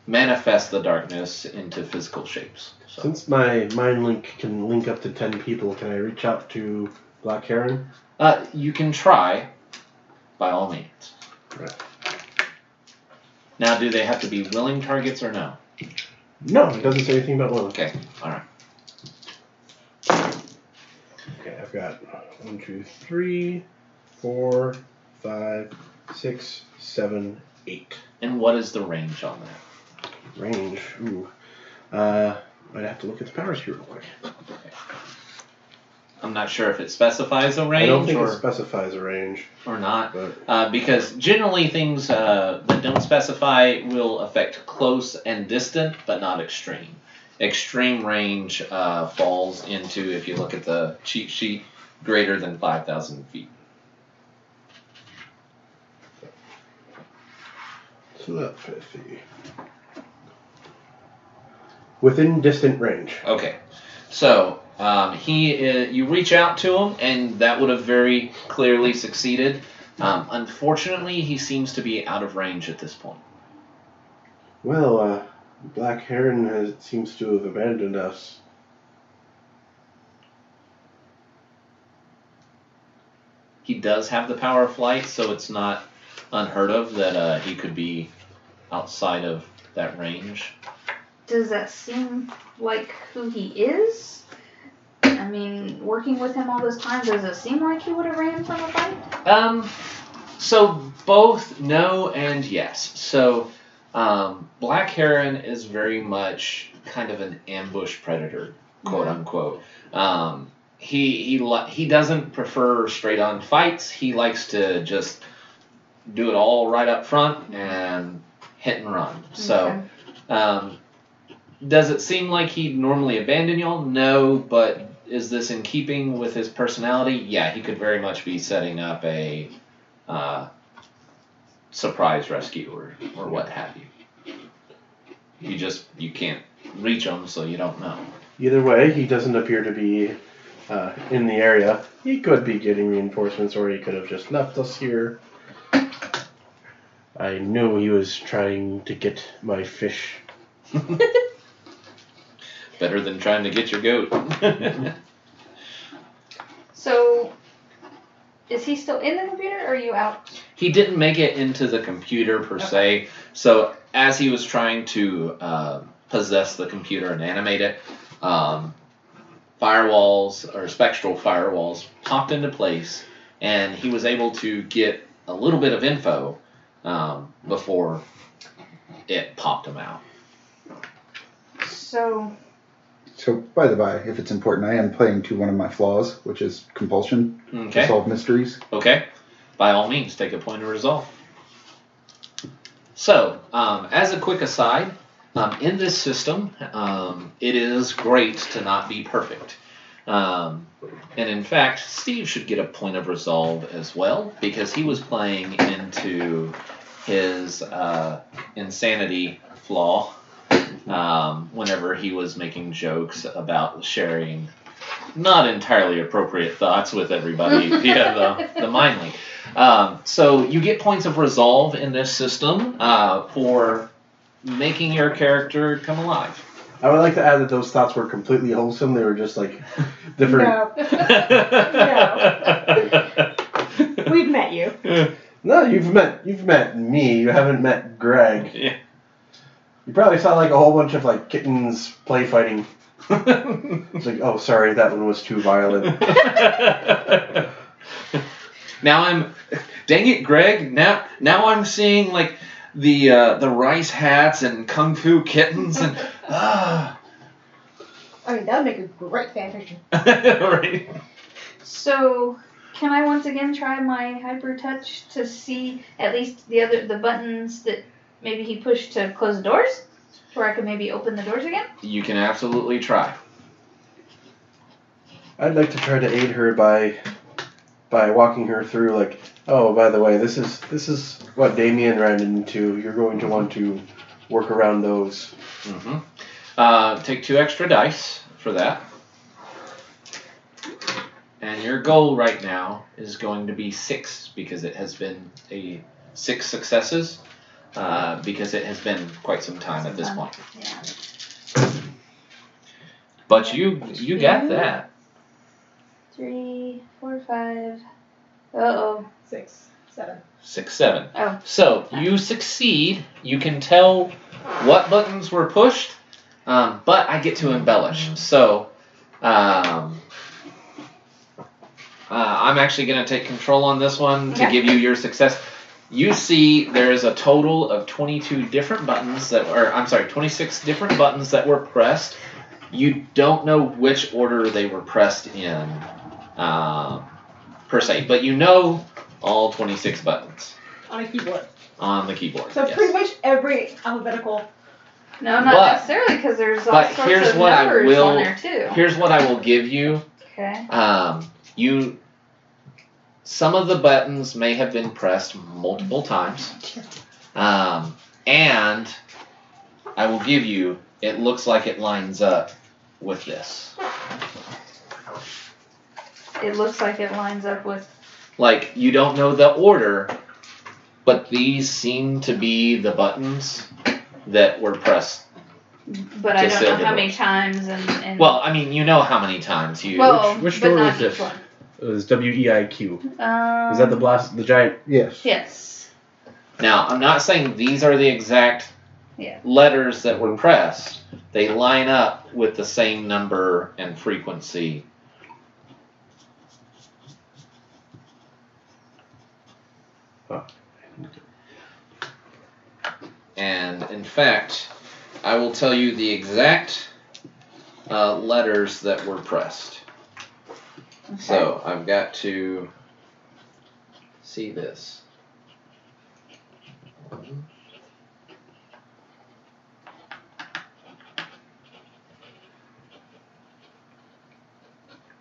manifest the darkness into physical shapes. So. Since my mind link can link up to ten people, can I reach out to Black Heron? Uh, you can try, by all means. Right. Now, do they have to be willing targets or no? No, it doesn't say anything about Willow. Okay, all right. Okay, I've got one, two, three, four, five, six, seven, eight. And what is the range on that? Range. Ooh. Uh, I'd have to look at the powers here real quick. I'm not sure if it specifies a range I don't think or, it specifies a range, or not, uh, because generally things uh, that don't specify will affect close and distant, but not extreme. Extreme range uh, falls into, if you look at the cheat sheet, greater than 5,000 feet. so that's fifty. Within distant range. Okay, so um, he uh, you reach out to him, and that would have very clearly succeeded. Um, unfortunately, he seems to be out of range at this point. Well, uh, Black Heron has, seems to have abandoned us. He does have the power of flight, so it's not unheard of that uh, he could be outside of that range. Does that seem like who he is? I mean, working with him all this time, does it seem like he would have ran from a fight? Um, so both no and yes. So um, Black Heron is very much kind of an ambush predator, quote unquote. Um, he he li- he doesn't prefer straight on fights. He likes to just do it all right up front and hit and run. So. Okay. Um, does it seem like he'd normally abandon y'all? No, but is this in keeping with his personality? Yeah, he could very much be setting up a uh, surprise rescue or, or what have you. You just you can't reach him, so you don't know. Either way, he doesn't appear to be uh, in the area. He could be getting reinforcements, or he could have just left us here. I knew he was trying to get my fish. Better than trying to get your goat. So, is he still in the computer or are you out? he didn't make it into the computer per se. So as he was trying to uh, possess the computer and animate it, um, firewalls or spectral firewalls popped into place, and he was able to get a little bit of info um, before it popped him out. So So, by the by, if it's important, I am playing to one of my flaws, which is compulsion to solve mysteries. Okay. By all means, take a point of resolve. So, um, as a quick aside, um, in this system, um, it is great to not be perfect. Um, and in fact, Steve should get a point of resolve as well because he was playing into his uh, insanity flaw um, whenever he was making jokes about sharing not entirely appropriate thoughts with everybody via the, the mind link. Um, so you get points of resolve in this system uh, for making your character come alive. I would like to add that those thoughts were completely wholesome. They were just like different. No. We've met you. No, you've met you've met me. You haven't met Greg. Yeah. You probably saw like a whole bunch of like kittens play fighting. It's like, oh, sorry, that one was too violent. now I'm, dang it, Greg. Now, now I'm seeing like the uh, the rice hats and kung fu kittens and ah, I mean, that would make a great fanfiction. right. so can I once again try my hyper touch to see at least the other the buttons that maybe he pushed to close the doors? Where I could maybe open the doors again? You can absolutely try. I'd like to try to aid her by by walking her through like, oh, by the way, this is this is what Damien ran into. You're going to want to work around those. Mm-hmm. Uh, take two extra dice for that. And your goal right now is going to be six because it has been a six successes. Uh, because it has been quite some time at this Some point. Yeah. But you you got that. Three, four, five. Uh oh. Six, seven. Six seven. Oh. So you succeed. You can tell what buttons were pushed, um, but I get to embellish. So um, uh, I'm actually going to take control on this one to Okay. give you your success. You see, there is a total of 22 different buttons that, or I'm sorry, 26 different buttons that were pressed. You don't know which order they were pressed in, uh, per se, but you know all 26 buttons On a keyboard. on the keyboard. So yes. pretty much every alphabetical. No, not But- necessarily because there's all but sorts here's of what I numbers will- on there too. Here's what I will give you. Okay. Um, you, some of the buttons may have been pressed multiple times, um, and I will give you. It looks like it lines up with this. It looks like it lines up with. Like you don't know the order, but these seem to be the buttons that were pressed. But I Just don't know how many times and. and Well, I mean, you know how many times you. well, which- which but door not was this? one. It was W E I Q. Um, Is that the blast? The giant? Yes. Yes. Now, I'm not saying these are the exact Yeah. letters that were pressed. They line up with the same number and frequency. And in fact, I will tell you the exact uh, letters that were pressed. Okay. So I've got to see this.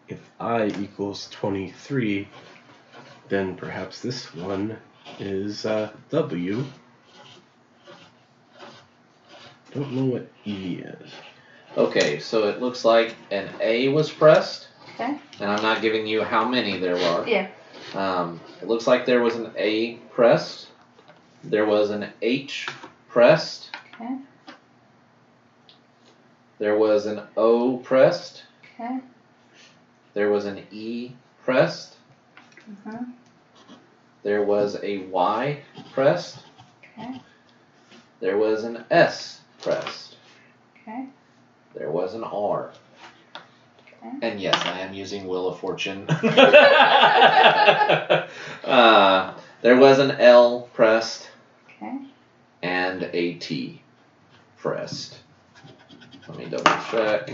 If I equals 23, then perhaps this one is uh, W. Don't know what E is. Okay, so it looks like an A was pressed. Okay. And I'm not giving you how many there were. Yeah. Um, it looks like there was an A pressed. There was an H pressed. Okay. There was an O pressed. Okay. There was an E pressed. Uh-huh. There was a Y pressed. Okay. There was an S pressed. Okay. There was an R. Okay. And yes, I am using Wheel of Fortune. uh, there was an L pressed Okay. and a T pressed. Let me double check.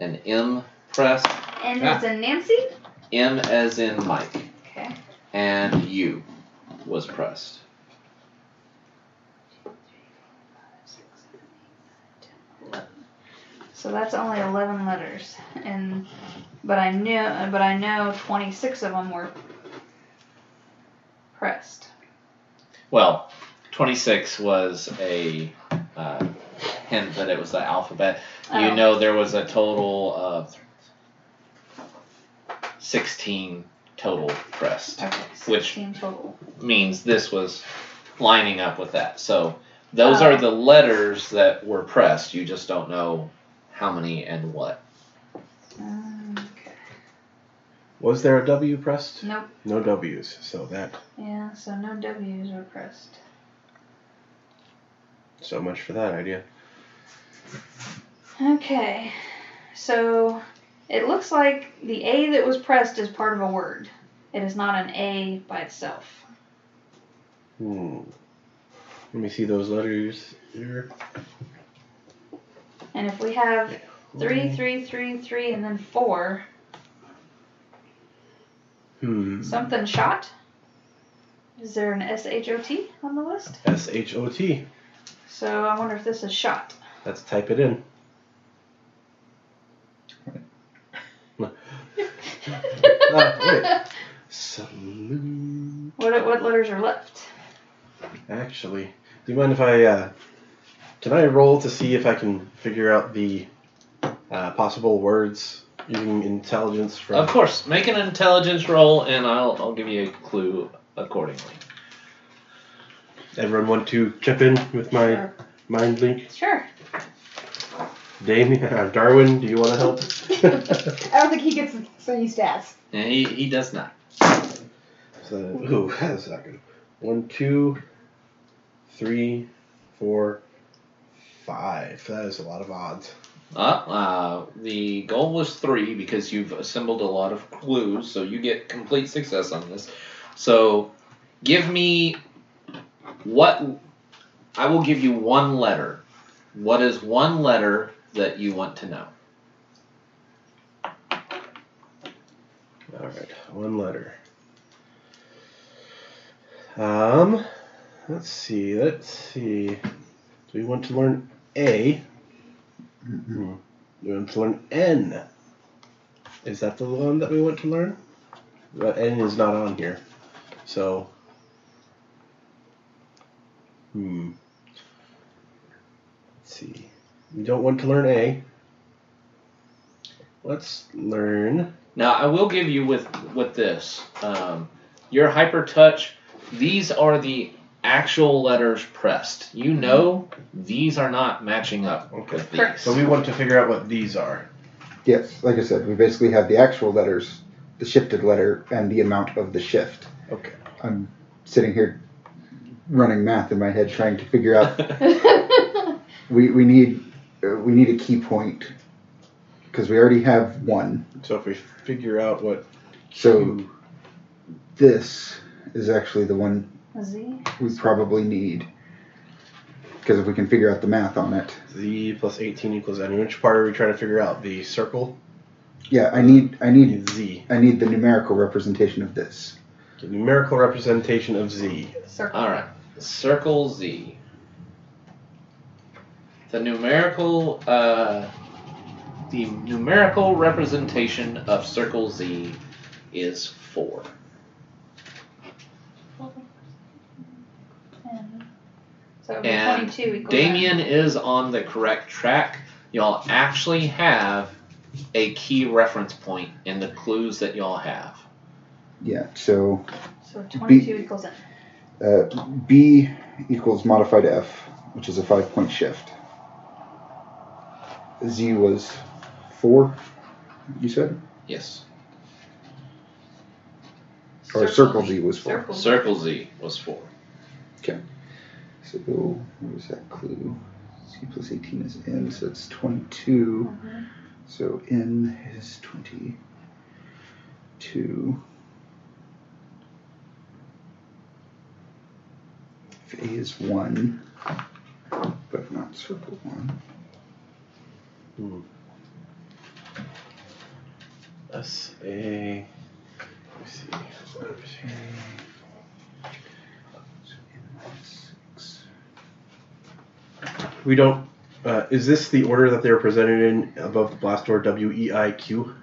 An M pressed. N Ah. as in Nancy. M as in Mike. Okay. And U was pressed. So that's only eleven letters, and but I knew, but I know twenty six of them were pressed. Well, 26 was a uh, hint that it was the alphabet. You Oh. know there was a total of 16 total pressed. Okay. Which- total. Means this was lining up with that. So those Oh. are the letters that were pressed. You just don't know how many and what. Um, okay. Was there a W pressed? Nope. No W's. So that. Yeah. So no W's were pressed. So much for that idea. Okay. So it looks like the A that was pressed is part of a word. It is not an A by itself. Hmm. Let me see those letters here. And if we have three, three, three, three, and then four, Hmm. something shot. Is there an S H O T on the list? S H O T. So I wonder if this is shot. Let's type it in. Wait. Salute. What what letters are left? Actually, do you mind if I uh, can I roll to see if I can figure out the uh, possible words using intelligence from? Of course, make an intelligence roll and I'll, I'll give you a clue accordingly. Everyone want to chip in with my Sure. mind link? Sure. Damien, uh, Darwin, do you want to help? I don't think he gets any stats. And he, he does not. So, ooh, how's that good? One, two, three, four, five. That is a lot of odds. Uh, uh, the goal was three because you've assembled a lot of clues, so you get complete success on this. So, give me what I will give you one letter. What is one letter that you want to know? All right, one letter. Um, let's see. Let's see. Do we want to learn A? Hmm. Do we want to learn N? Is that the one that we want to learn? But N is not on here, so. Hmm. Let's see. We don't want to learn A. Let's learn. Now, I will give you with with this. Um, your hyper touch. These are the actual letters pressed. You know these are not matching up Okay. with these. So we want to figure out what these are. Yes, like I said, we basically have the actual letters, the shifted letter, and the amount of the shift. Okay. I'm sitting here running math in my head trying to figure out. we, we need uh, we need a key point because we already have one. So if we figure out what So Q- this is actually the one Z. We probably need. Because if we can figure out the math on it. Z plus 18 equals n. which part are we trying to figure out? The circle? Yeah, I need I need Z. I need the numerical representation of this. The numerical representation of Z. Circle. All right. Circle Z. The numerical uh, the numerical representation of circle Z is 4. So it would be And 22 equals Damien is on the correct track. Y'all actually have a key reference point in the clues that y'all have. Yeah, so So 22 equals N. uh, B equals modified F, which is a five point shift. Z was four, you said? Yes. Or Circle Z was four. Circle. Circle Z was four. So what was that clue? C plus 18 is N, so it's 22. Mhm. So N is 22. If A is 1, but not circle 1. S A. Let me see. So N minus 6. We don't. Uh, is this the order that they're presented in above the blast door? W E I Q.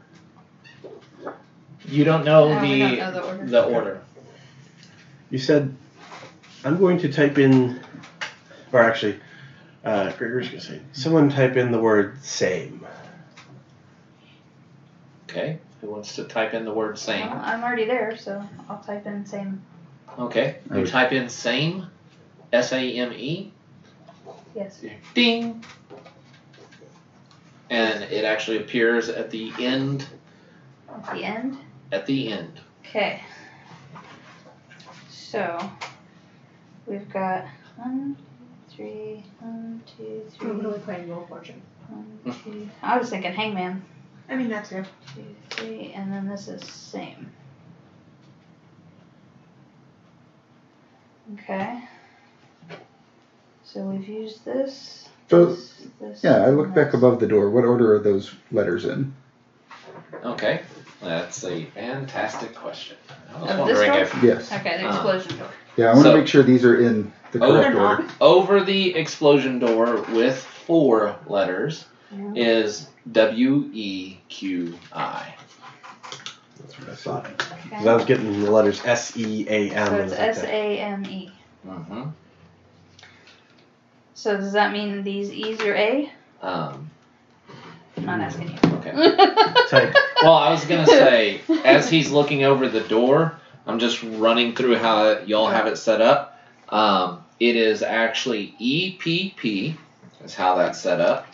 You don't know No, the don't know the order. the order. You said, I'm going to type in, or actually, uh, Gregor's gonna say, someone type in the word same. Okay. Who wants to type in the word Well, same? I'm already there, so I'll type in same. Okay. I You would- type in same. S A M E. Yes. Ding. And it actually appears at the end. At the end. At the end. Okay. So we've got one, three, one, two, I'm three, really playing Wheel of Fortune. one, two. I was thinking Hangman. I mean, that too. Two, three, and then this is same. Okay. So we've used this. So, this, this, yeah, I look back above the door. What order are those letters in? Okay. That's a fantastic question. I was Of this wondering door? if Yes. Okay, the Uh, explosion door. Yeah, I want to So- make sure these are in the Oh, correct they're order. over the explosion door with four letters Mhm. is W E Q I. That's what I thought. Okay. 'Cause I was getting the letters S E A M. So and it's I was S like, A M E. Mm-hmm. So does that mean these E's are A? Um, I'm not asking you. okay. Type. Well, I was gonna say, as he's looking over the door, I'm just running through how y'all have it set up. Um, it is actually EPP, is how that's set up.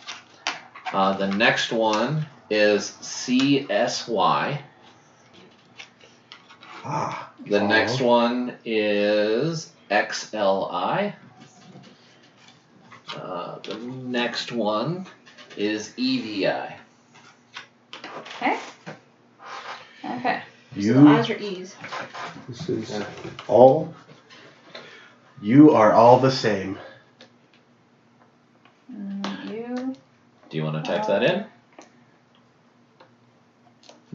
Uh, the next one is CSY. Ah. The Oh. next one is XLI. Uh, the next one is EVI. Okay. So the You I's are E's. This is all. you are all the same. Mm, you. Do you want to type that in?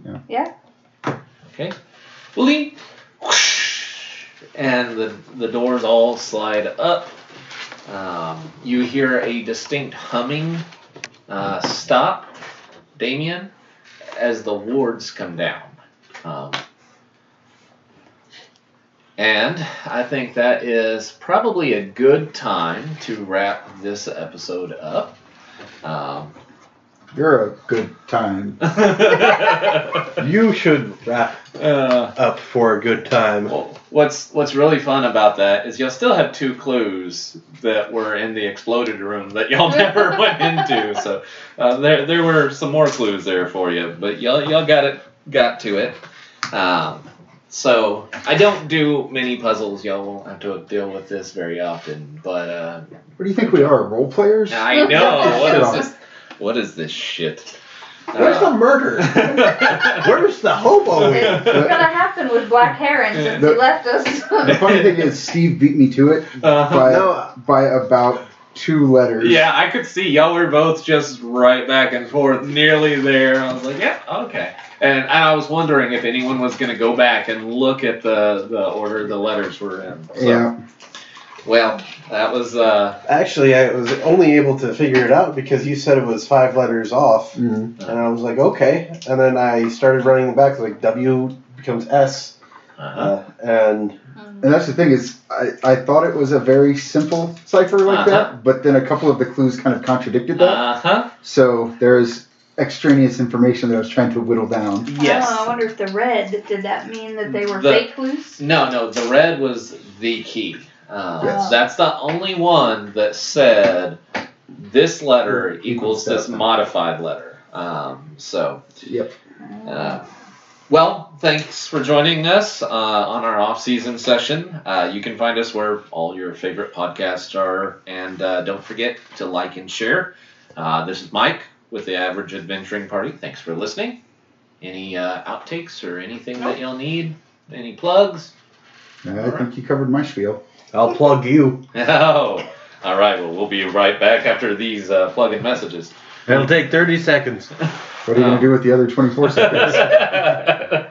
Yeah. Yeah. Okay. Bling. And the the doors all slide up. Um, you hear a distinct humming uh, stop, Damien, as the wards come down. Um, and I think that is probably a good time to wrap this episode up. Um, You're a good time. You should wrap uh, up for a good time. Well, what's what's really fun about that is y'all still have two clues that were in the exploded room that y'all never went into. So uh, there there were some more clues there for you, but y'all y'all got it got to it. Um, so I don't do many puzzles. Y'all won't have to deal with this very often. But uh, What do you think we are, role players? I know what is this? What is this shit? Where's the murder? Where's the hobo? It's gonna happen with Black Heron since The- he left us. The funny thing is, Steve beat me to it Uh, by No. by about two letters. Yeah, I could see y'all were both just right back and forth, nearly there. I was like, yeah, okay. And I was wondering if anyone was going to go back and look at the, the order the letters were in. So, Yeah. Well, that was uh, Actually, I was only able to figure it out because you said it was five letters off, Mhm. and I was like, okay. And then I started running them back, like W becomes S, uh-huh. uh, and And that's the thing is, I, I thought it was a very simple cipher like Uh-huh. that, but then a couple of the clues kind of contradicted that. uh-huh. So there's extraneous information that I was trying to whittle down. Yes. Oh, I wonder if the red did that mean that they were The- fake clues? No, no, the red was the key. Um, Yes. That's the only one that said this letter equals this modified letter. Um, so, Yep. uh, Well, thanks for joining us uh, on our off-season session. Uh, you can find us where all your favorite podcasts are, and uh, don't forget to like and share. Uh, this is Mike with the Average Adventuring Party. Thanks for listening. Any uh, outtakes or anything that you'll need? Any plugs? I think you covered my spiel. I'll plug you. Oh, all right. Well, we'll be right back after these uh, plug-in messages. It'll take 30 seconds. What are you going to do with the other 24 seconds?